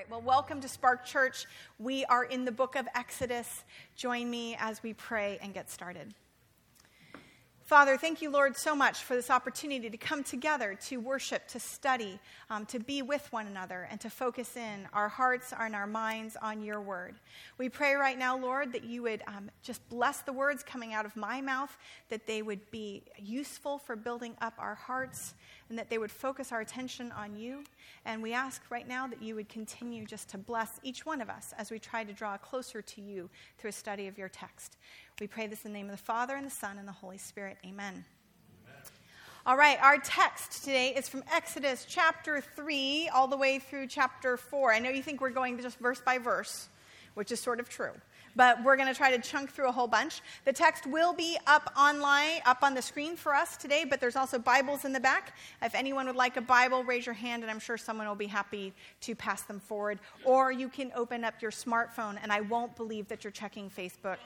right, well, welcome to Spark Church. We are in the book of Exodus. Join me as we pray and get started. Father, thank you, Lord, so much for this opportunity to come together, to worship, to study, um, to be with one another, and to focus in our hearts and our minds on your word. We pray right now, Lord, that you would um, just bless the words coming out of my mouth, that they would be useful for building up our hearts, and that they would focus our attention on you. And we ask right now that you would continue just to bless each one of us as we try to draw closer to you through a study of your text. We pray this in the name of the Father, and the Son, and the Holy Spirit. Amen. All right, our text today is from Exodus chapter 3 all the way through chapter 4. I know you think we're going just verse by verse, which is sort of true but we're going to try to chunk through a whole bunch. The text will be up online, up on the screen for us today, but there's also Bibles in the back. If anyone would like a Bible, raise your hand, and I'm sure someone will be happy to pass them forward. Or you can open up your smartphone, and I won't believe that you're checking Facebook.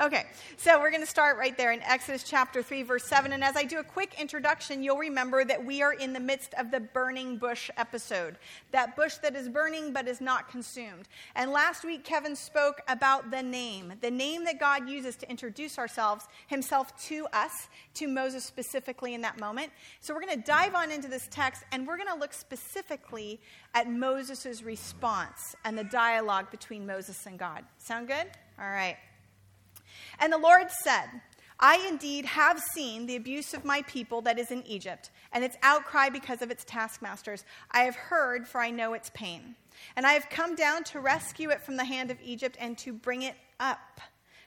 Okay, so we're going to start right there in Exodus chapter 3, verse 7. And as I do a quick introduction, you'll remember that we are in the midst of the burning bush episode. That bush that is burning but is not consumed. And last week, Kevin spoke about the name, the name that God uses to introduce ourselves, himself to us, to Moses specifically in that moment. So we're going to dive on into this text and we're going to look specifically at Moses' response and the dialogue between Moses and God. Sound good? All right. And the Lord said, I indeed have seen the abuse of my people that is in Egypt, and its outcry because of its taskmasters. I have heard, for I know its pain. And I have come down to rescue it from the hand of Egypt and to bring it up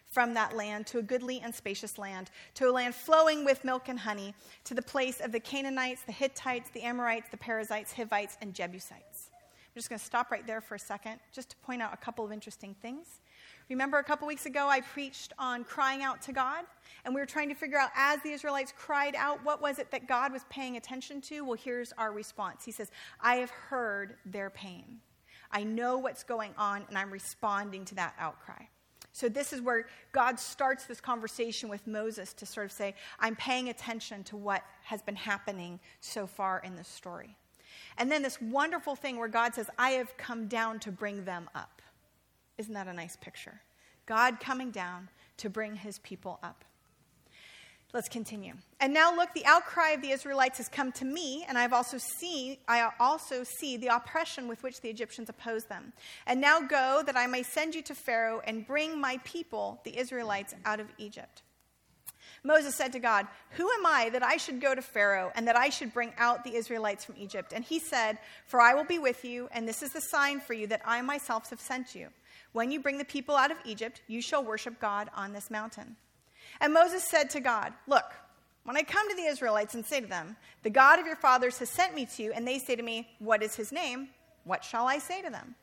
from that land to a goodly and spacious land, to a land flowing with milk and honey, to the place of the Canaanites, the Hittites, the Amorites, the Perizzites, Hivites, and Jebusites. I'm just going to stop right there for a second just to point out a couple of interesting things. Remember a couple weeks ago, I preached on crying out to God? And we were trying to figure out, as the Israelites cried out, what was it that God was paying attention to? Well, here's our response He says, I have heard their pain. I know what's going on, and I'm responding to that outcry. So, this is where God starts this conversation with Moses to sort of say, I'm paying attention to what has been happening so far in this story. And then this wonderful thing where God says, I have come down to bring them up. Isn't that a nice picture? God coming down to bring his people up. Let's continue. And now look, the outcry of the Israelites has come to me, and I've also seen I also see the oppression with which the Egyptians oppose them. And now go that I may send you to Pharaoh and bring my people, the Israelites, out of Egypt. Moses said to God, Who am I that I should go to Pharaoh and that I should bring out the Israelites from Egypt? And he said, For I will be with you, and this is the sign for you that I myself have sent you. When you bring the people out of Egypt, you shall worship God on this mountain. And Moses said to God, Look, when I come to the Israelites and say to them, The God of your fathers has sent me to you, and they say to me, What is his name? What shall I say to them?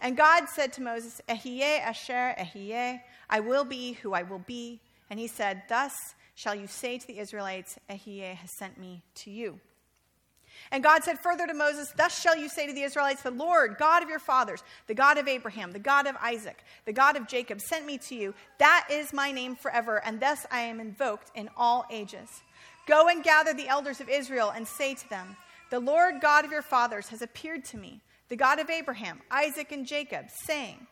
And God said to Moses, Ehyeh asher ehyeh, I will be who I will be. And he said, Thus shall you say to the Israelites, Ehyeh has sent me to you. And God said further to Moses, Thus shall you say to the Israelites, The Lord, God of your fathers, the God of Abraham, the God of Isaac, the God of Jacob, sent me to you. That is my name forever, and thus I am invoked in all ages. Go and gather the elders of Israel and say to them, The Lord God of your fathers has appeared to me, the God of Abraham, Isaac, and Jacob, saying,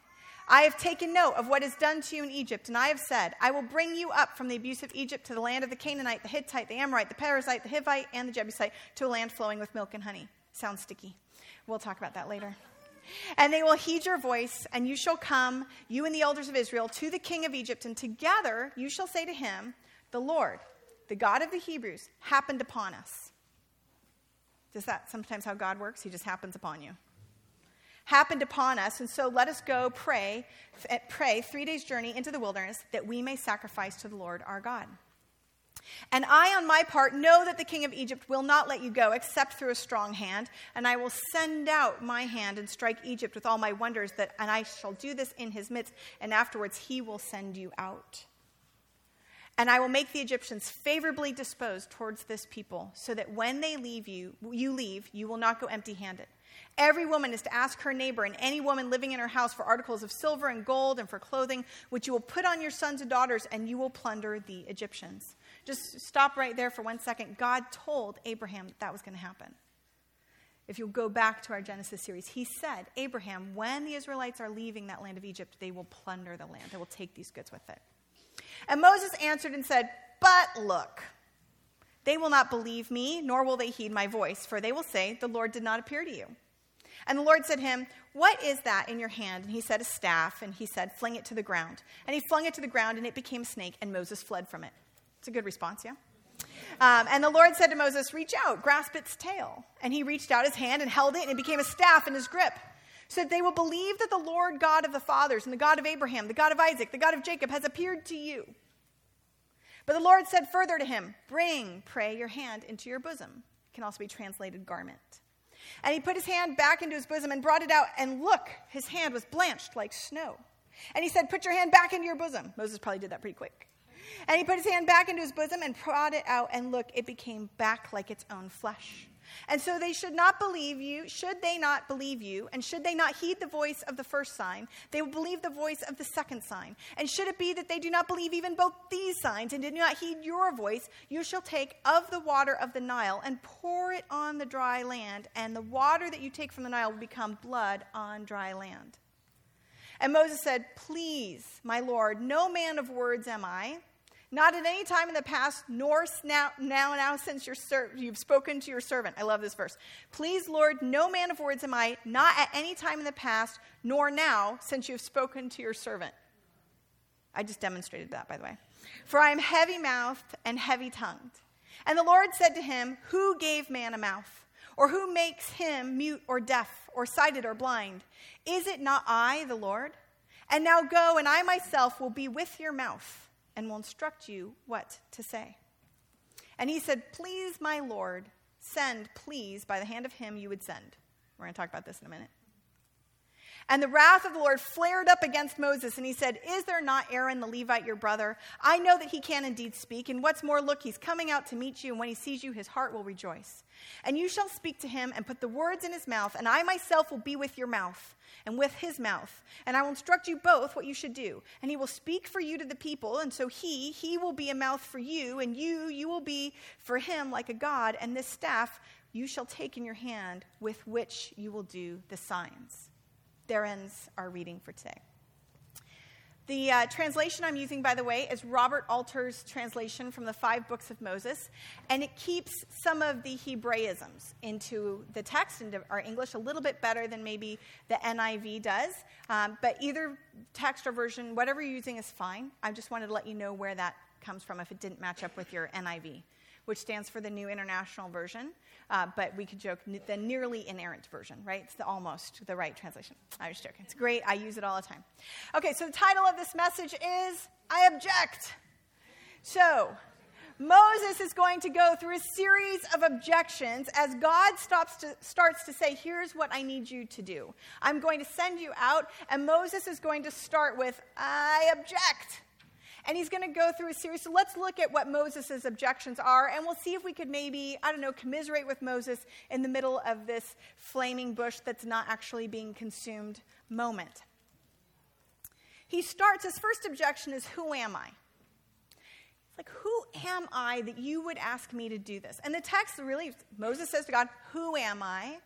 I have taken note of what is done to you in Egypt, and I have said, I will bring you up from the abuse of Egypt to the land of the Canaanite, the Hittite, the Amorite, the Perizzite, the Hivite, and the Jebusite, to a land flowing with milk and honey. Sounds sticky. We'll talk about that later. And they will heed your voice, and you shall come, you and the elders of Israel, to the king of Egypt, and together you shall say to him, The Lord, the God of the Hebrews, happened upon us. Is that sometimes how God works? He just happens upon you happened upon us, and so let us go pray, pray three days' journey into the wilderness that we may sacrifice to the Lord our God. And I, on my part, know that the king of Egypt will not let you go except through a strong hand, and I will send out my hand and strike Egypt with all my wonders, that, and I shall do this in his midst, and afterwards he will send you out. And I will make the Egyptians favorably disposed towards this people, so that when they leave you, you leave, you will not go empty handed. Every woman is to ask her neighbor and any woman living in her house for articles of silver and gold and for clothing, which you will put on your sons and daughters, and you will plunder the Egyptians. Just stop right there for one second. God told Abraham that, that was going to happen. if you go back to our Genesis series, he said, Abraham, when the Israelites are leaving that land of Egypt, they will plunder the land. They will take these goods with it. And Moses answered and said, But look, they will not believe me, nor will they heed my voice, for they will say, The Lord did not appear to you. And the Lord said to him, What is that in your hand? And he said, A staff. And he said, Fling it to the ground. And he flung it to the ground, and it became a snake, and Moses fled from it. It's a good response, yeah? Um, and the Lord said to Moses, Reach out, grasp its tail. And he reached out his hand and held it, and it became a staff in his grip. So that they will believe that the Lord God of the fathers, and the God of Abraham, the God of Isaac, the God of Jacob, has appeared to you. But the Lord said further to him, Bring, pray, your hand into your bosom. It can also be translated garment. And he put his hand back into his bosom and brought it out, and look, his hand was blanched like snow. And he said, Put your hand back into your bosom. Moses probably did that pretty quick. And he put his hand back into his bosom and brought it out, and look, it became back like its own flesh. And so they should not believe you, should they not believe you, and should they not heed the voice of the first sign, they will believe the voice of the second sign. And should it be that they do not believe even both these signs and do not heed your voice, you shall take of the water of the Nile and pour it on the dry land, and the water that you take from the Nile will become blood on dry land. And Moses said, Please, my Lord, no man of words am I not at any time in the past, nor now, now, now since ser- you've spoken to your servant. I love this verse. Please, Lord, no man of words am I, not at any time in the past, nor now since you have spoken to your servant. I just demonstrated that, by the way. For I am heavy mouthed and heavy tongued. And the Lord said to him, Who gave man a mouth? Or who makes him mute or deaf or sighted or blind? Is it not I, the Lord? And now go, and I myself will be with your mouth and will instruct you what to say. And he said, Please, my Lord, send, please, by the hand of him you would send. We're going to talk about this in a minute. And the wrath of the Lord flared up against Moses, and he said, Is there not Aaron the Levite, your brother? I know that he can indeed speak. And what's more, look, he's coming out to meet you, and when he sees you, his heart will rejoice. And you shall speak to him and put the words in his mouth, and I myself will be with your mouth and with his mouth. And I will instruct you both what you should do. And he will speak for you to the people, and so he, he will be a mouth for you, and you, you will be for him like a God. And this staff you shall take in your hand with which you will do the signs. There ends our reading for today. The uh, translation I'm using, by the way, is Robert Alter's translation from the five books of Moses, and it keeps some of the Hebraisms into the text, into our English, a little bit better than maybe the NIV does. Um, but either text or version, whatever you're using is fine. I just wanted to let you know where that comes from if it didn't match up with your NIV, which stands for the New International Version. Uh, but we could joke the nearly inerrant version, right? It's the almost the right translation. I was joking. It's great. I use it all the time. Okay, so the title of this message is I Object. So, Moses is going to go through a series of objections as God to, starts to say, Here's what I need you to do. I'm going to send you out, and Moses is going to start with, I object. And he's going to go through a series. So let's look at what Moses' objections are, and we'll see if we could maybe, I don't know, commiserate with Moses in the middle of this flaming bush that's not actually being consumed moment. He starts, his first objection is, Who am I? It's like, Who am I that you would ask me to do this? And the text really, Moses says to God, Who am I?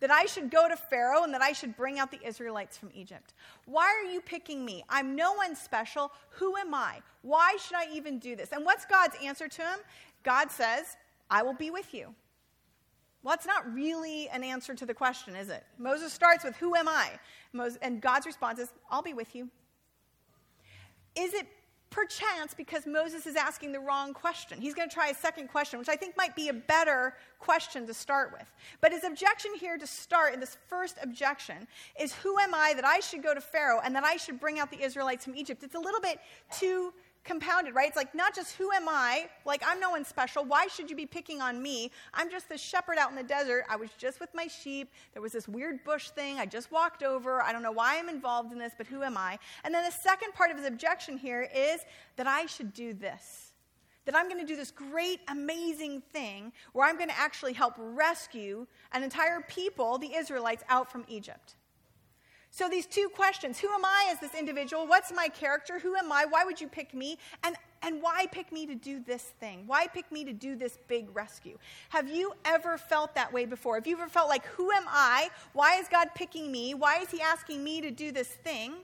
That I should go to Pharaoh and that I should bring out the Israelites from Egypt. Why are you picking me? I'm no one special. Who am I? Why should I even do this? And what's God's answer to him? God says, I will be with you. Well, that's not really an answer to the question, is it? Moses starts with, Who am I? and God's response is, I'll be with you. Is it perchance because Moses is asking the wrong question. He's going to try a second question, which I think might be a better question to start with. But his objection here to start in this first objection is Who am I that I should go to Pharaoh and that I should bring out the Israelites from Egypt? It's a little bit too compounded, right? It's like not just who am I, like I'm no one special. Why should you be picking on me? I'm just the shepherd out in the desert. I was just with my sheep. There was this weird bush thing. I just walked over. I don't know why I'm involved in this, but who am I? And then the second part of his objection here is that I should do this. That I'm going to do this great, amazing thing where I'm going to actually help rescue an entire people, the Israelites, out from Egypt. So, these two questions who am I as this individual? What's my character? Who am I? Why would you pick me? And And why pick me to do this thing? Why pick me to do this big rescue? Have you ever felt that way before? Have you ever felt like, who am I? Why is God picking me? Why is He asking me to do this thing?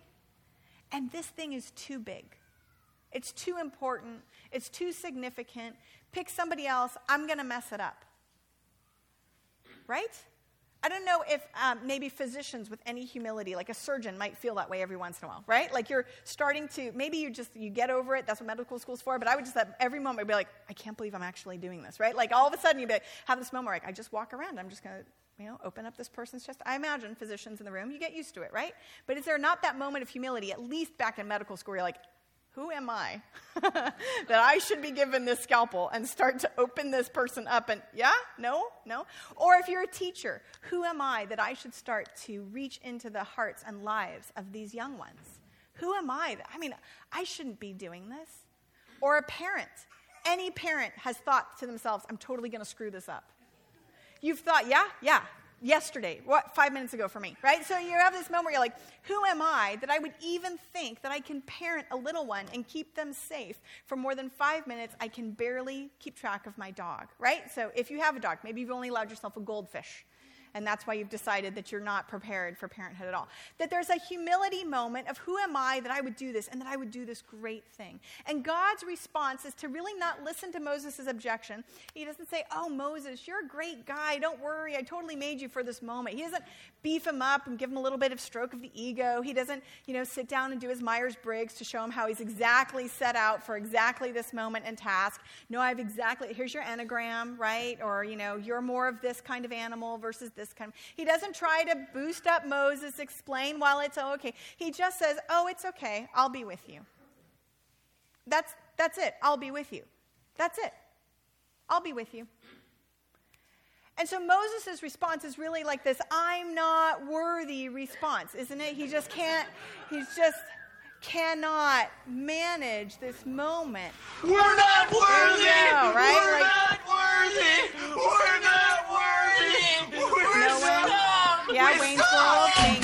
And this thing is too big. It's too important. It's too significant. Pick somebody else. I'm going to mess it up. Right? I don't know if um, maybe physicians with any humility, like a surgeon, might feel that way every once in a while, right? Like you're starting to, maybe you just, you get over it. That's what medical school's for. But I would just, at every moment, be like, I can't believe I'm actually doing this, right? Like all of a sudden, you'd be like, have this moment where like, I just walk around. I'm just going to, you know, open up this person's chest. I imagine physicians in the room, you get used to it, right? But is there not that moment of humility, at least back in medical school, you're like, who am I that I should be given this scalpel and start to open this person up and, yeah, no, no? Or if you're a teacher, who am I that I should start to reach into the hearts and lives of these young ones? Who am I? That, I mean, I shouldn't be doing this. Or a parent. Any parent has thought to themselves, I'm totally going to screw this up. You've thought, yeah, yeah, yesterday, what, five minutes ago for me, right? So you have this moment where you're like, who am I that I would even think that I can parent a little one and keep them safe for more than five minutes? I can barely keep track of my dog, right? So if you have a dog, maybe you've only allowed yourself a goldfish and that's why you've decided that you're not prepared for parenthood at all. That there's a humility moment of who am I that I would do this and that I would do this great thing. And God's response is to really not listen to Moses' objection. He doesn't say, Oh, Moses, you're a great guy. Don't worry. I totally made you for this moment. He doesn't beef him up and give him a little bit of stroke of the ego. He doesn't, you know, sit down and do his Myers Briggs to show him how he's exactly set out for exactly this moment and task. No, I have exactly, here's your Enneagram, right? Or, you know, you're more of this kind of animal versus this kind of. He doesn't try to boost up Moses, explain while it's okay. He just says, Oh, it's okay. I'll be with you. That's, that's it. I'll be with you. That's it. I'll be with you. And so Moses' response is really like this I'm not worthy response, isn't it? He just can't, he's just cannot manage this moment. We're not worthy! Go, right? We're like, not worthy! We're not worthy! We're no scum! Yeah, we Wayne's! World,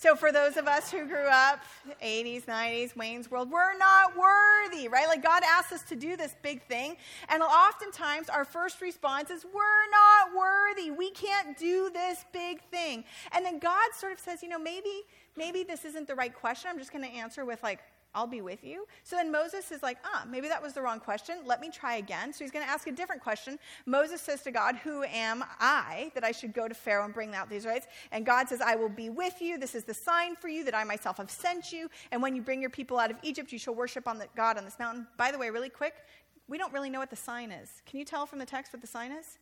So for those of us who grew up 80s, 90s, Wayne's World, we're not worthy, right? Like God asks us to do this big thing, and oftentimes our first response is we're not worthy. We can't do this big thing. And then God sort of says, you know, maybe maybe this isn't the right question. I'm just going to answer with like I'll be with you. So then Moses is like, ah, maybe that was the wrong question. Let me try again. So he's going to ask a different question. Moses says to God, Who am I that I should go to Pharaoh and bring out the Israelites? And God says, I will be with you. This is the sign for you that I myself have sent you. And when you bring your people out of Egypt, you shall worship on the God on this mountain. By the way, really quick, we don't really know what the sign is. Can you tell from the text what the sign is?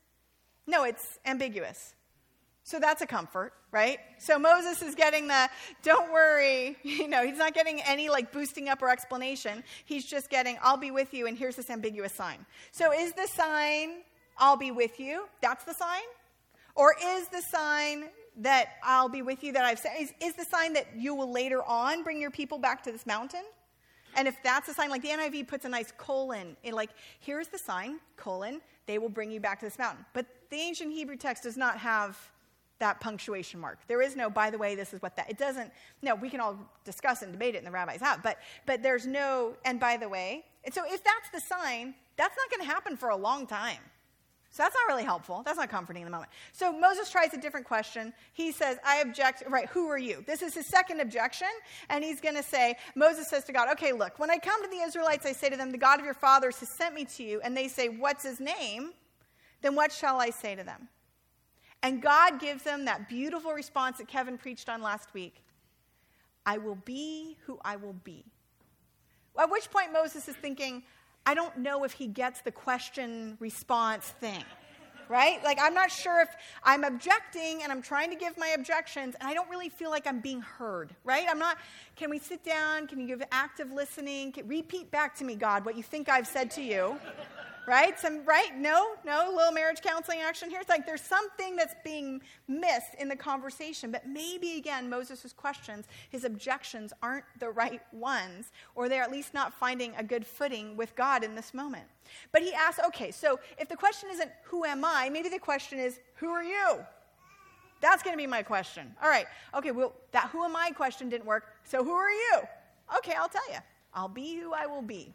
No, it's ambiguous. So that's a comfort, right? So Moses is getting the, don't worry, you know, he's not getting any like boosting up or explanation. He's just getting, I'll be with you, and here's this ambiguous sign. So is the sign, I'll be with you, that's the sign? Or is the sign that I'll be with you that I've said, is, is the sign that you will later on bring your people back to this mountain? And if that's a sign, like the NIV puts a nice colon, in like, here's the sign, colon, they will bring you back to this mountain. But the ancient Hebrew text does not have that punctuation mark. There is no, by the way, this is what that, it doesn't, no, we can all discuss and debate it and the rabbis have, but, but there's no, and by the way, and so if that's the sign, that's not going to happen for a long time. So that's not really helpful. That's not comforting in the moment. So Moses tries a different question. He says, I object, right, who are you? This is his second objection. And he's going to say, Moses says to God, okay, look, when I come to the Israelites, I say to them, the God of your fathers has sent me to you. And they say, what's his name? Then what shall I say to them? And God gives them that beautiful response that Kevin preached on last week I will be who I will be. At which point Moses is thinking, I don't know if he gets the question response thing, right? Like, I'm not sure if I'm objecting and I'm trying to give my objections and I don't really feel like I'm being heard, right? I'm not, can we sit down? Can you give active listening? Can, repeat back to me, God, what you think I've said to you right? Some right? No, no, little marriage counseling action here. It's like there's something that's being missed in the conversation. But maybe again, Moses' questions, his objections aren't the right ones, or they're at least not finding a good footing with God in this moment. But he asks, okay, so if the question isn't who am I, maybe the question is, who are you? That's going to be my question. All right. Okay, well, that who am I question didn't work. So who are you? Okay, I'll tell you. I'll be who I will be.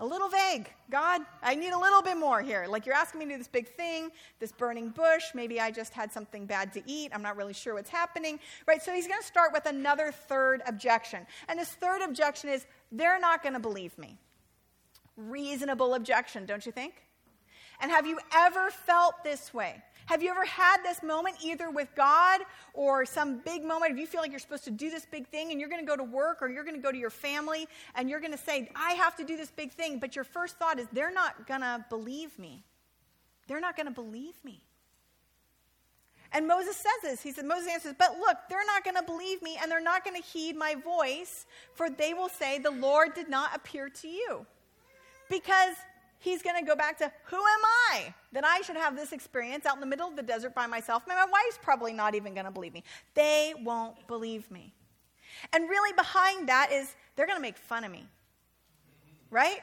A little vague. God, I need a little bit more here. Like you're asking me to do this big thing, this burning bush. Maybe I just had something bad to eat. I'm not really sure what's happening. Right? So he's going to start with another third objection. And his third objection is they're not going to believe me. Reasonable objection, don't you think? And have you ever felt this way? Have you ever had this moment either with God or some big moment if you feel like you're supposed to do this big thing and you're going to go to work or you're going to go to your family and you're going to say, I have to do this big thing, but your first thought is, they're not going to believe me. They're not going to believe me. And Moses says this. He said, Moses answers, But look, they're not going to believe me and they're not going to heed my voice, for they will say, The Lord did not appear to you. Because he's going to go back to who am I that I should have this experience out in the middle of the desert by myself? My wife's probably not even going to believe me. They won't believe me. And really, behind that is they're going to make fun of me. Right?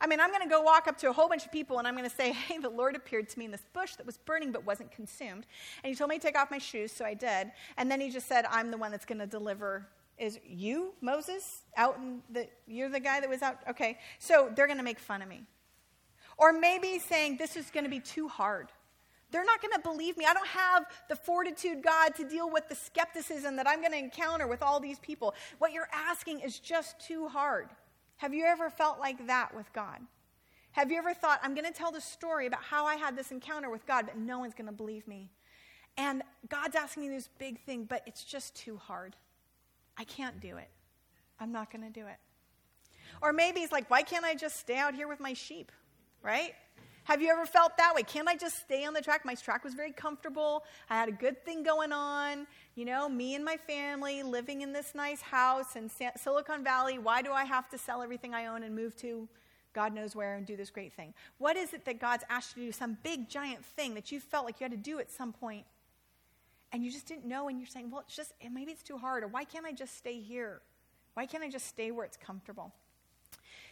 I mean, I'm going to go walk up to a whole bunch of people and I'm going to say, Hey, the Lord appeared to me in this bush that was burning but wasn't consumed. And he told me to take off my shoes, so I did. And then he just said, I'm the one that's going to deliver is you moses out in the you're the guy that was out okay so they're going to make fun of me or maybe saying, This is going to be too hard. They're not going to believe me. I don't have the fortitude, God, to deal with the skepticism that I'm going to encounter with all these people. What you're asking is just too hard. Have you ever felt like that with God? Have you ever thought, I'm going to tell the story about how I had this encounter with God, but no one's going to believe me? And God's asking me this big thing, but it's just too hard. I can't do it. I'm not going to do it. Or maybe it's like, why can't I just stay out here with my sheep? Right? Have you ever felt that way? Can't I just stay on the track? My track was very comfortable. I had a good thing going on. You know, me and my family living in this nice house in Silicon Valley. Why do I have to sell everything I own and move to God knows where and do this great thing? What is it that God's asked you to do? Some big, giant thing that you felt like you had to do at some point and you just didn't know and you're saying, well, it's just, maybe it's too hard or why can't I just stay here? Why can't I just stay where it's comfortable?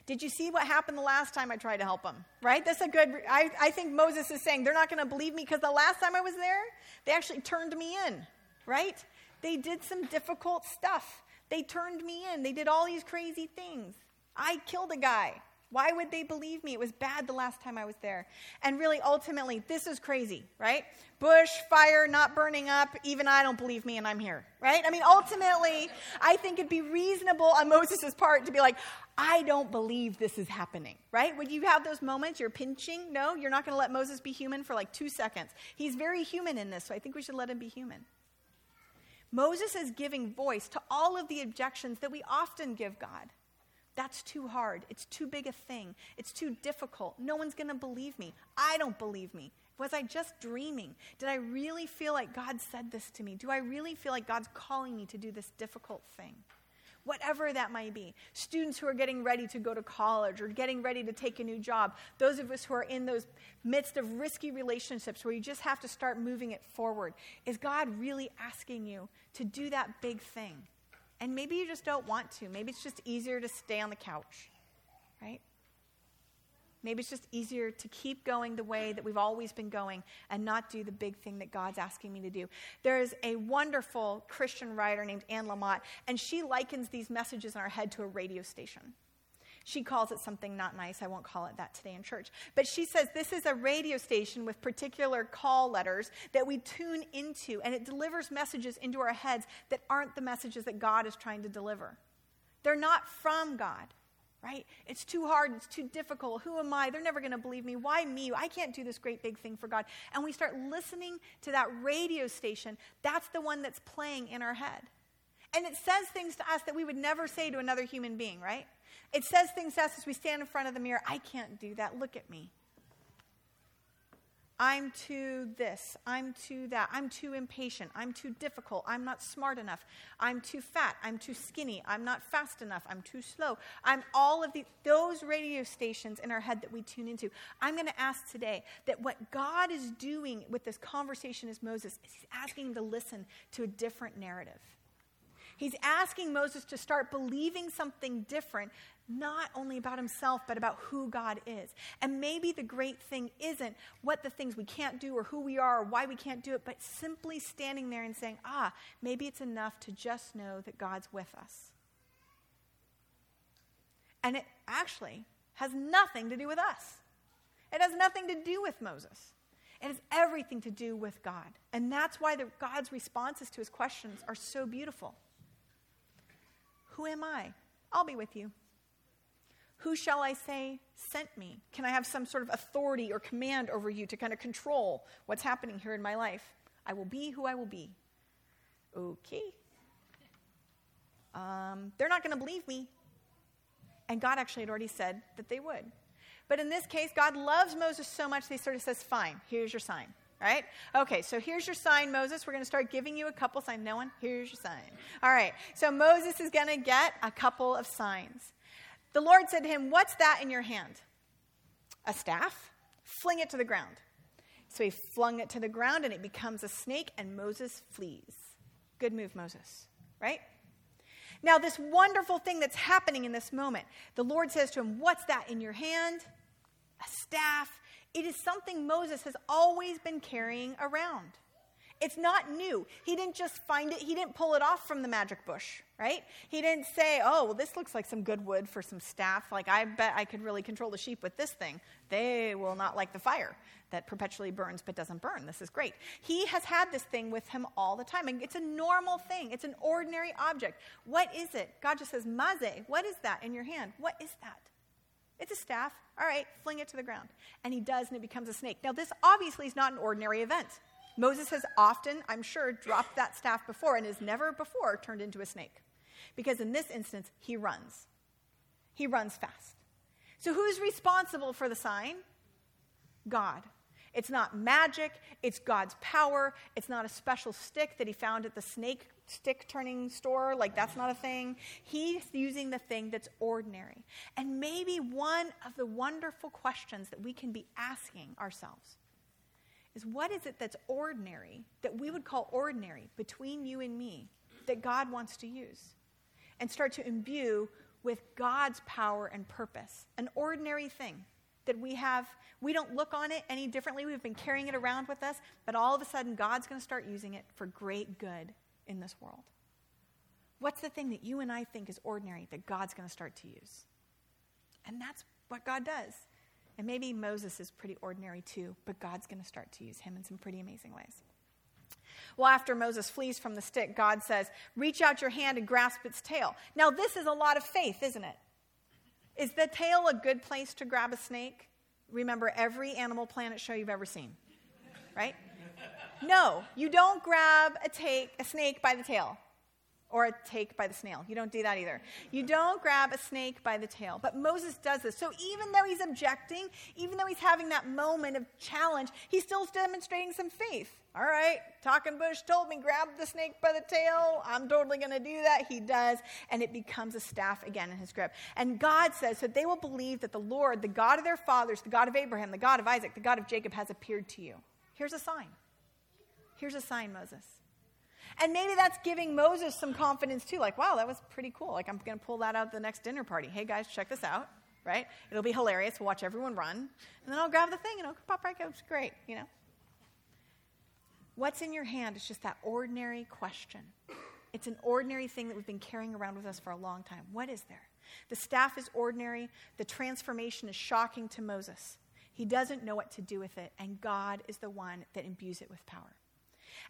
Did you see what happened the last time I tried to help them? Right? That's a good, I, I think Moses is saying they're not going to believe me because the last time I was there, they actually turned me in, right? They did some difficult stuff. They turned me in. They did all these crazy things. I killed a guy. Why would they believe me? It was bad the last time I was there. And really, ultimately, this is crazy, right? Bush, fire, not burning up. Even I don't believe me, and I'm here, right? I mean, ultimately, I think it'd be reasonable on Moses' part to be like, I don't believe this is happening, right? When you have those moments, you're pinching. No, you're not going to let Moses be human for like two seconds. He's very human in this, so I think we should let him be human. Moses is giving voice to all of the objections that we often give God. That's too hard. It's too big a thing. It's too difficult. No one's going to believe me. I don't believe me. Was I just dreaming? Did I really feel like God said this to me? Do I really feel like God's calling me to do this difficult thing? Whatever that might be. Students who are getting ready to go to college or getting ready to take a new job. Those of us who are in those midst of risky relationships where you just have to start moving it forward. Is God really asking you to do that big thing? And maybe you just don't want to. Maybe it's just easier to stay on the couch, right? Maybe it's just easier to keep going the way that we've always been going and not do the big thing that God's asking me to do. There is a wonderful Christian writer named Anne Lamott, and she likens these messages in our head to a radio station. She calls it something not nice. I won't call it that today in church. But she says this is a radio station with particular call letters that we tune into, and it delivers messages into our heads that aren't the messages that God is trying to deliver. They're not from God, right? It's too hard. It's too difficult. Who am I? They're never going to believe me. Why me? I can't do this great big thing for God. And we start listening to that radio station. That's the one that's playing in our head. And it says things to us that we would never say to another human being, right? It says things to us as we stand in front of the mirror I can't do that. Look at me. I'm too this. I'm too that. I'm too impatient. I'm too difficult. I'm not smart enough. I'm too fat. I'm too skinny. I'm not fast enough. I'm too slow. I'm all of the, those radio stations in our head that we tune into. I'm going to ask today that what God is doing with this conversation as Moses is he's asking to listen to a different narrative. He's asking Moses to start believing something different, not only about himself, but about who God is. And maybe the great thing isn't what the things we can't do or who we are or why we can't do it, but simply standing there and saying, ah, maybe it's enough to just know that God's with us. And it actually has nothing to do with us. It has nothing to do with Moses. It has everything to do with God. And that's why the, God's responses to his questions are so beautiful. Who am I? I'll be with you. Who shall I say sent me? Can I have some sort of authority or command over you to kind of control what's happening here in my life? I will be who I will be. Okay. Um, they're not going to believe me. And God actually had already said that they would. But in this case, God loves Moses so much that he sort of says, Fine, here's your sign. Right? Okay, so here's your sign, Moses. We're going to start giving you a couple signs. No one? Here's your sign. All right, so Moses is going to get a couple of signs. The Lord said to him, What's that in your hand? A staff? Fling it to the ground. So he flung it to the ground and it becomes a snake, and Moses flees. Good move, Moses, right? Now, this wonderful thing that's happening in this moment, the Lord says to him, What's that in your hand? A staff. It is something Moses has always been carrying around. It's not new. He didn't just find it, he didn't pull it off from the magic bush, right? He didn't say, oh, well, this looks like some good wood for some staff. Like, I bet I could really control the sheep with this thing. They will not like the fire that perpetually burns but doesn't burn. This is great. He has had this thing with him all the time. And it's a normal thing, it's an ordinary object. What is it? God just says, Maze, what is that in your hand? What is that? It's a staff. All right, fling it to the ground. And he does, and it becomes a snake. Now, this obviously is not an ordinary event. Moses has often, I'm sure, dropped that staff before and has never before turned into a snake. Because in this instance, he runs. He runs fast. So who's responsible for the sign? God. It's not magic, it's God's power. It's not a special stick that he found at the snake stick turning store. Like, that's not a thing. He's using the thing that's ordinary. And maybe one of the wonderful questions that we can be asking ourselves is what is it that's ordinary, that we would call ordinary between you and me, that God wants to use? And start to imbue with God's power and purpose, an ordinary thing that we have, we don't look on it any differently. We've been carrying it around with us, but all of a sudden, God's going to start using it for great good in this world. What's the thing that you and I think is ordinary that God's going to start to use? And that's what God does. And maybe Moses is pretty ordinary too, but God's going to start to use him in some pretty amazing ways. Well, after Moses flees from the stick, God says, Reach out your hand and grasp its tail. Now, this is a lot of faith, isn't it? Is the tail a good place to grab a snake? Remember every Animal Planet show you've ever seen, right? No, you don't grab a, take, a snake by the tail or a take by the snail. You don't do that either. You don't grab a snake by the tail. But Moses does this. So even though he's objecting, even though he's having that moment of challenge, he's still demonstrating some faith. All right, talking bush told me grab the snake by the tail. I'm totally going to do that. He does, and it becomes a staff again in his grip. And God says that they will believe that the Lord, the God of their fathers, the God of Abraham, the God of Isaac, the God of Jacob, has appeared to you. Here's a sign. Here's a sign, Moses. And maybe that's giving Moses some confidence too. Like, wow, that was pretty cool. Like, I'm going to pull that out at the next dinner party. Hey, guys, check this out, right? It'll be hilarious. We'll watch everyone run. And then I'll grab the thing and it'll pop right out. It's great, you know? What's in your hand is just that ordinary question. It's an ordinary thing that we've been carrying around with us for a long time. What is there? The staff is ordinary. The transformation is shocking to Moses. He doesn't know what to do with it, and God is the one that imbues it with power.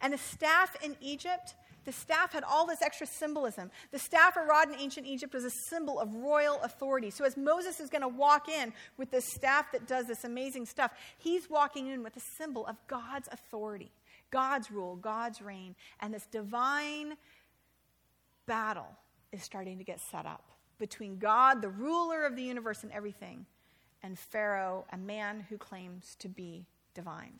And the staff in Egypt, the staff had all this extra symbolism. The staff or rod in ancient Egypt was a symbol of royal authority. So as Moses is going to walk in with this staff that does this amazing stuff, he's walking in with a symbol of God's authority, God's rule, God's reign. And this divine battle is starting to get set up between God, the ruler of the universe and everything, and Pharaoh, a man who claims to be divine.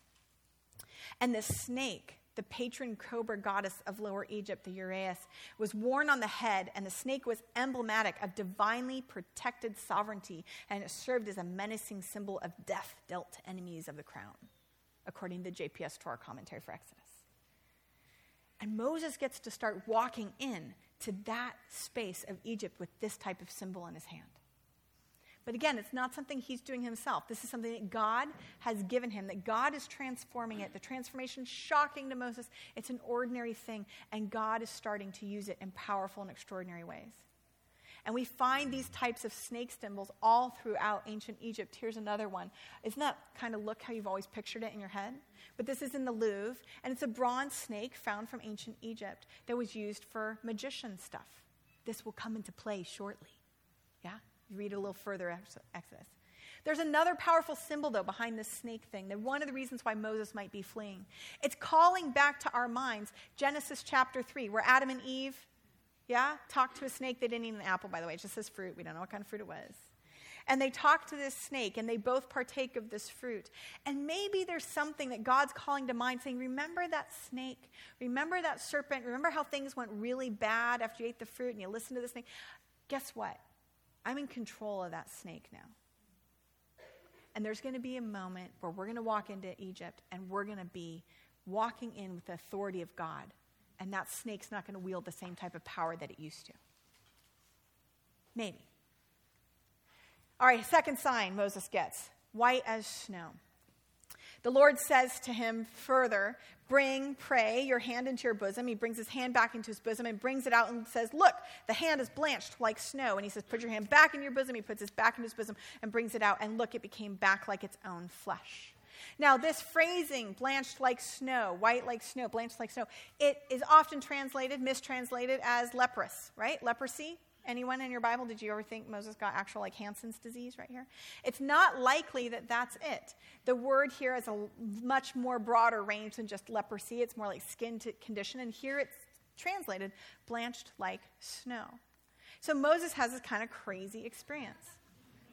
And the snake the patron cobra goddess of Lower Egypt, the Uraeus, was worn on the head, and the snake was emblematic of divinely protected sovereignty, and it served as a menacing symbol of death dealt to enemies of the crown, according to the JPS Torah commentary for Exodus. And Moses gets to start walking in to that space of Egypt with this type of symbol in his hand. But again, it's not something he's doing himself. This is something that God has given him, that God is transforming it. The transformation shocking to Moses. It's an ordinary thing, and God is starting to use it in powerful and extraordinary ways. And we find these types of snake symbols all throughout ancient Egypt. Here's another one. Isn't that kind of look how you've always pictured it in your head? But this is in the Louvre, and it's a bronze snake found from ancient Egypt that was used for magician stuff. This will come into play shortly. Yeah? You read a little further Exodus. There's another powerful symbol, though, behind this snake thing, that one of the reasons why Moses might be fleeing. It's calling back to our minds Genesis chapter 3, where Adam and Eve, yeah, talked to a snake. They didn't eat an apple, by the way. It just says fruit. We don't know what kind of fruit it was. And they talk to this snake, and they both partake of this fruit. And maybe there's something that God's calling to mind, saying, Remember that snake? Remember that serpent? Remember how things went really bad after you ate the fruit and you listened to the snake? Guess what? I'm in control of that snake now. And there's going to be a moment where we're going to walk into Egypt and we're going to be walking in with the authority of God. And that snake's not going to wield the same type of power that it used to. Maybe. All right, second sign Moses gets white as snow. The Lord says to him further, Bring, pray, your hand into your bosom. He brings his hand back into his bosom and brings it out and says, Look, the hand is blanched like snow. And he says, Put your hand back in your bosom. He puts his back in his bosom and brings it out. And look, it became back like its own flesh. Now, this phrasing, blanched like snow, white like snow, blanched like snow, it is often translated, mistranslated as leprous, right? Leprosy, Anyone in your Bible, did you ever think Moses got actual like Hansen's disease right here? It's not likely that that's it. The word here is a much more broader range than just leprosy. It's more like skin condition. And here it's translated blanched like snow. So Moses has this kind of crazy experience.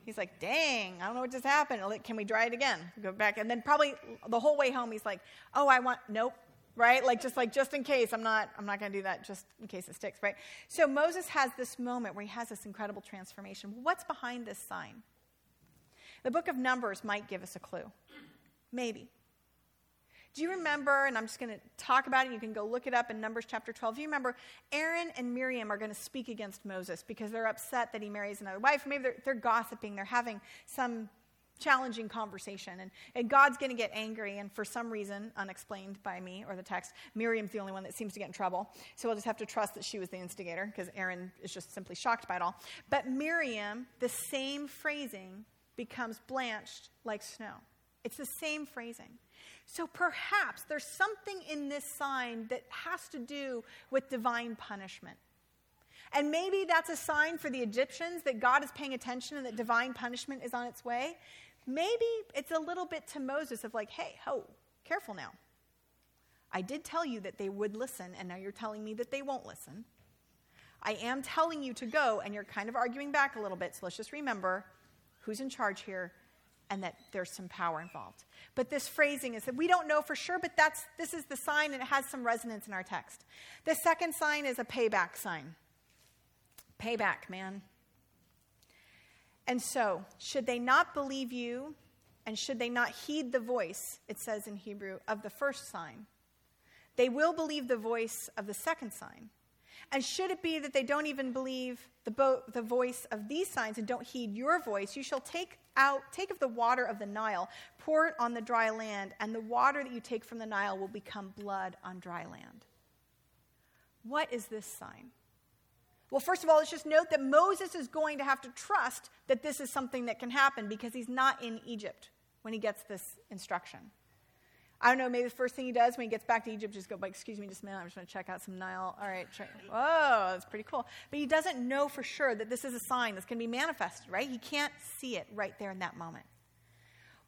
He's like, dang, I don't know what just happened. Can we try it again? Go back. And then probably the whole way home, he's like, oh, I want, nope, right? Like just like just in case I'm not I'm not going to do that just in case it sticks, right? So Moses has this moment where he has this incredible transformation. What's behind this sign? The book of Numbers might give us a clue. Maybe. Do you remember, and I'm just going to talk about it, you can go look it up in Numbers chapter 12. Do you remember Aaron and Miriam are going to speak against Moses because they're upset that he marries another wife? Maybe they're, they're gossiping, they're having some challenging conversation. And, and God's going to get angry, and for some reason, unexplained by me or the text, Miriam's the only one that seems to get in trouble. So we'll just have to trust that she was the instigator because Aaron is just simply shocked by it all. But Miriam, the same phrasing becomes blanched like snow. It's the same phrasing. So perhaps there's something in this sign that has to do with divine punishment. And maybe that's a sign for the Egyptians that God is paying attention and that divine punishment is on its way maybe it's a little bit to Moses of like, hey, ho, careful now. I did tell you that they would listen, and now you're telling me that they won't listen. I am telling you to go, and you're kind of arguing back a little bit, so let's just remember who's in charge here and that there's some power involved. But this phrasing is that we don't know for sure, but that's, this is the sign, and it has some resonance in our text. The second sign is a payback sign. Payback, man. And so, should they not believe you, and should they not heed the voice, it says in Hebrew, of the first sign, they will believe the voice of the second sign. And should it be that they don't even believe the, bo- the voice of these signs and don't heed your voice, you shall take out, take of the water of the Nile, pour it on the dry land, and the water that you take from the Nile will become blood on dry land. What is this sign? Well, first of all, let's just note that Moses is going to have to trust that this is something that can happen because he's not in Egypt when he gets this instruction. I don't know, maybe the first thing he does when he gets back to Egypt is go, like, excuse me just a minute, I'm just going to check out some Nile. All right, check. whoa, that's pretty cool. But he doesn't know for sure that this is a sign that's going to be manifested, right? He can't see it right there in that moment.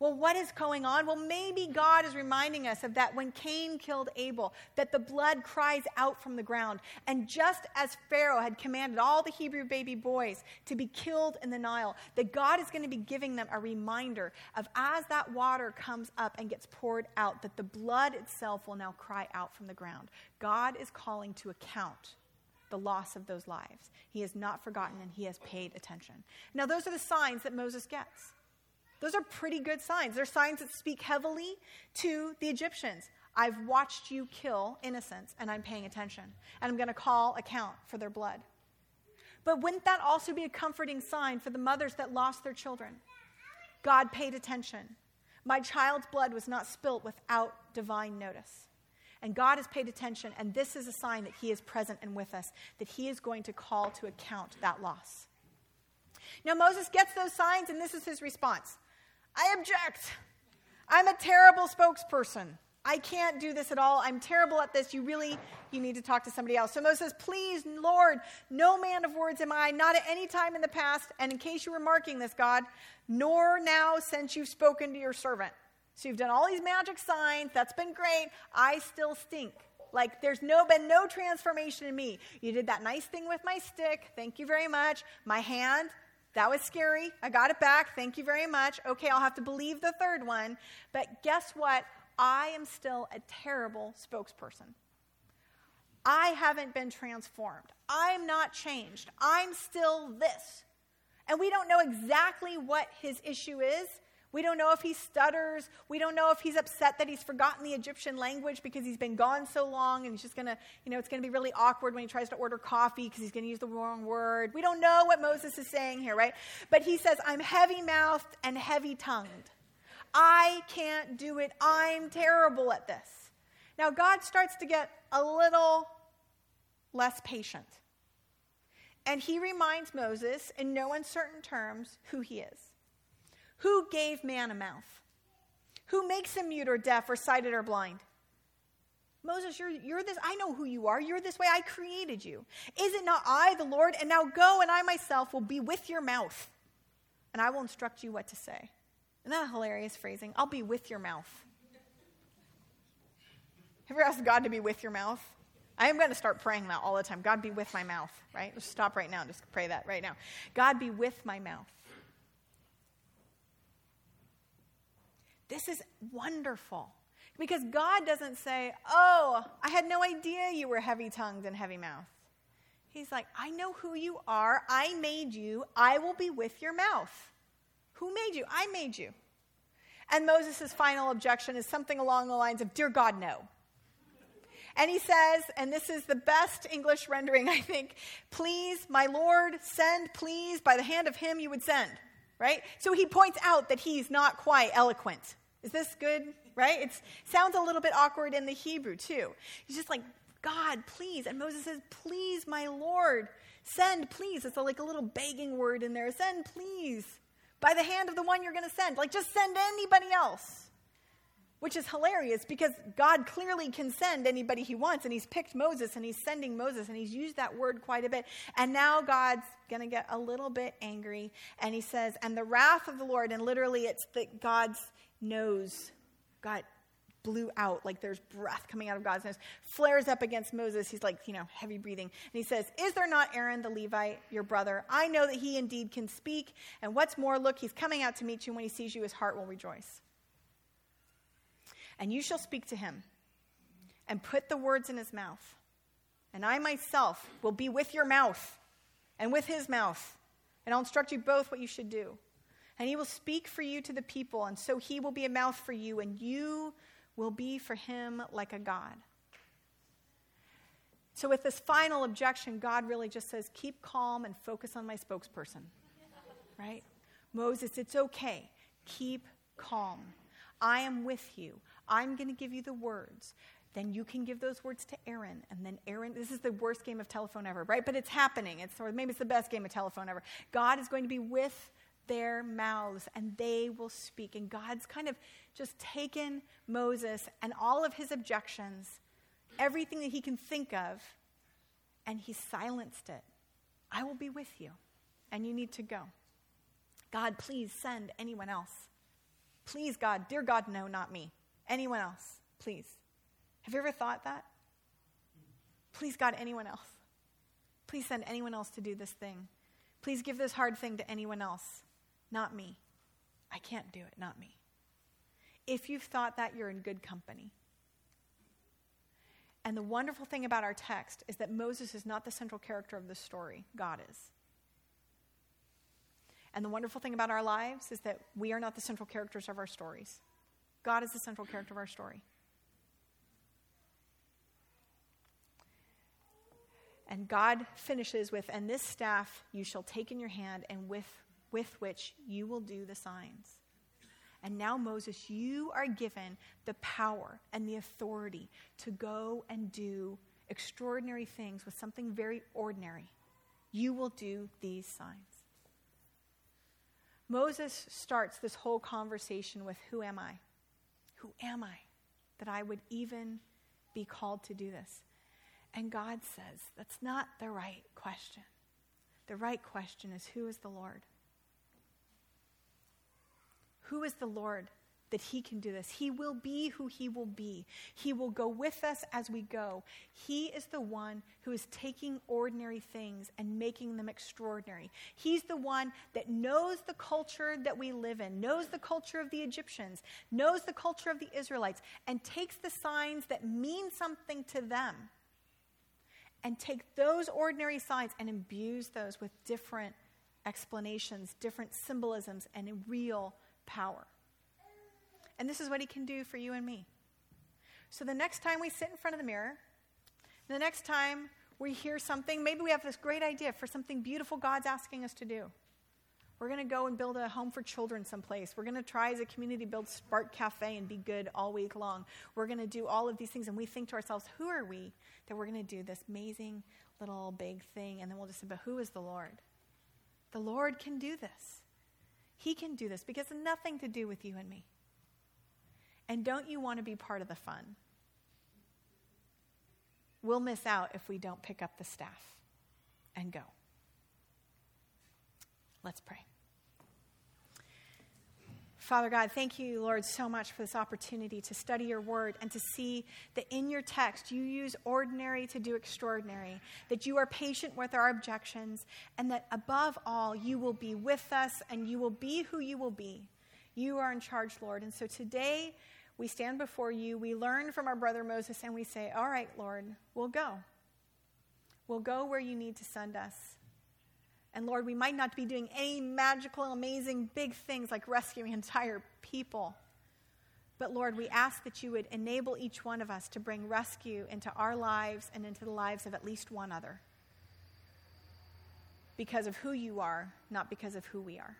Well, what is going on? Well, maybe God is reminding us of that when Cain killed Abel, that the blood cries out from the ground. And just as Pharaoh had commanded all the Hebrew baby boys to be killed in the Nile, that God is going to be giving them a reminder of as that water comes up and gets poured out, that the blood itself will now cry out from the ground. God is calling to account the loss of those lives. He has not forgotten and he has paid attention. Now, those are the signs that Moses gets. Those are pretty good signs. They're signs that speak heavily to the Egyptians. I've watched you kill innocents, and I'm paying attention, and I'm going to call account for their blood. But wouldn't that also be a comforting sign for the mothers that lost their children? God paid attention. My child's blood was not spilt without divine notice. And God has paid attention, and this is a sign that He is present and with us, that He is going to call to account that loss. Now, Moses gets those signs, and this is his response I object. I'm a terrible spokesperson. I can't do this at all. I'm terrible at this. You really, you need to talk to somebody else. So Moses Please, Lord, no man of words am I, not at any time in the past. And in case you were marking this, God, nor now since you've spoken to your servant. So you've done all these magic signs. That's been great. I still stink. Like there's no been no transformation in me. You did that nice thing with my stick. Thank you very much. My hand, that was scary. I got it back. Thank you very much. Okay, I'll have to believe the third one. But guess what? I am still a terrible spokesperson. I haven't been transformed. I'm not changed. I'm still this. And we don't know exactly what his issue is. We don't know if he stutters. We don't know if he's upset that he's forgotten the Egyptian language because he's been gone so long and he's just going to, you know, it's going to be really awkward when he tries to order coffee because he's going to use the wrong word. We don't know what Moses is saying here, right? But he says, I'm heavy mouthed and heavy tongued. I can't do it. I'm terrible at this. Now, God starts to get a little less patient. And he reminds Moses, in no uncertain terms, who he is. Who gave man a mouth? Who makes him mute or deaf or sighted or blind? Moses, you're, you're this, I know who you are. You're this way. I created you. Is it not I, the Lord? And now go, and I myself will be with your mouth, and I will instruct you what to say. Isn't that hilarious phrasing? I'll be with your mouth. Have you ever asked God to be with your mouth? I am going to start praying that all the time. God be with my mouth, right? Let's stop right now. And just pray that right now. God be with my mouth. This is wonderful. Because God doesn't say, Oh, I had no idea you were heavy tongued and heavy mouthed. He's like, I know who you are. I made you. I will be with your mouth. Who made you? I made you. And Moses' final objection is something along the lines of, Dear God, no. And he says, and this is the best English rendering, I think, please, my Lord, send, please, by the hand of him you would send, right? So he points out that he's not quite eloquent. Is this good? Right? It sounds a little bit awkward in the Hebrew, too. He's just like, God, please. And Moses says, Please, my Lord, send, please. It's like a little begging word in there. Send, please, by the hand of the one you're going to send. Like, just send anybody else. Which is hilarious because God clearly can send anybody he wants, and he's picked Moses and he's sending Moses, and he's used that word quite a bit. And now God's going to get a little bit angry, and he says, And the wrath of the Lord, and literally it's that God's nose got blew out, like there's breath coming out of God's nose, flares up against Moses. He's like, you know, heavy breathing. And he says, Is there not Aaron the Levite, your brother? I know that he indeed can speak. And what's more, look, he's coming out to meet you. When he sees you, his heart will rejoice. And you shall speak to him and put the words in his mouth. And I myself will be with your mouth and with his mouth. And I'll instruct you both what you should do and he will speak for you to the people, and so he will be a mouth for you, and you will be for him like a God. So, with this final objection, God really just says, Keep calm and focus on my spokesperson. Right? Moses, it's okay. Keep calm. I am with you. I'm going to give you the words. Then you can give those words to Aaron. And then Aaron, this is the worst game of telephone ever, right? But it's happening. It's, or maybe it's the best game of telephone ever. God is going to be with their mouths and they will speak. And God's kind of just taken Moses and all of his objections, everything that he can think of, and he silenced it. I will be with you, and you need to go. God, please send anyone else. Please, God, dear God, no, not me. Anyone else, please. Have you ever thought that? Please, God, anyone else. Please send anyone else to do this thing. Please give this hard thing to anyone else. Not me. I can't do it, not me. If you've thought that, you're in good company. And the wonderful thing about our text is that Moses is not the central character of the story, God is. And the wonderful thing about our lives is that we are not the central characters of our stories. God is the central character of our story. And God finishes with, And this staff you shall take in your hand, and with with which you will do the signs. And now, Moses, you are given the power and the authority to go and do extraordinary things with something very ordinary. You will do these signs. Moses starts this whole conversation with Who am I? Who am I that I would even be called to do this? And God says, That's not the right question. The right question is, Who is the Lord? Who is the Lord that He can do this? He will be who He will be. He will go with us as we go. He is the one who is taking ordinary things and making them extraordinary. He's the one that knows the culture that we live in, knows the culture of the Egyptians, knows the culture of the Israelites, and takes the signs that mean something to them and take those ordinary signs and imbues those with different explanations, different symbolisms, and real power. And this is what he can do for you and me. So the next time we sit in front of the mirror, the next time we hear something, maybe we have this great idea for something beautiful God's asking us to do. We're going to go and build a home for children someplace. We're going to try as a community build Spark Cafe and be good all week long. We're going to do all of these things, and we think to ourselves, who are we that we're going to do this amazing little big thing? And then we'll just say, but who is the Lord? The Lord can do this. He can do this because nothing to do with you and me. And don't you want to be part of the fun? We'll miss out if we don't pick up the staff and go. Let's pray. Father God, thank you, Lord, so much for this opportunity to study your word and to see that in your text you use ordinary to do extraordinary, that you are patient with our objections, and that above all, you will be with us and you will be who you will be. You are in charge, Lord. And so today we stand before you, we learn from our brother Moses, and we say, All right, Lord, we'll go. We'll go where you need to send us. And Lord, we might not be doing any magical, amazing, big things like rescuing entire people. But Lord, we ask that you would enable each one of us to bring rescue into our lives and into the lives of at least one other. Because of who you are, not because of who we are.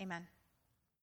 Amen.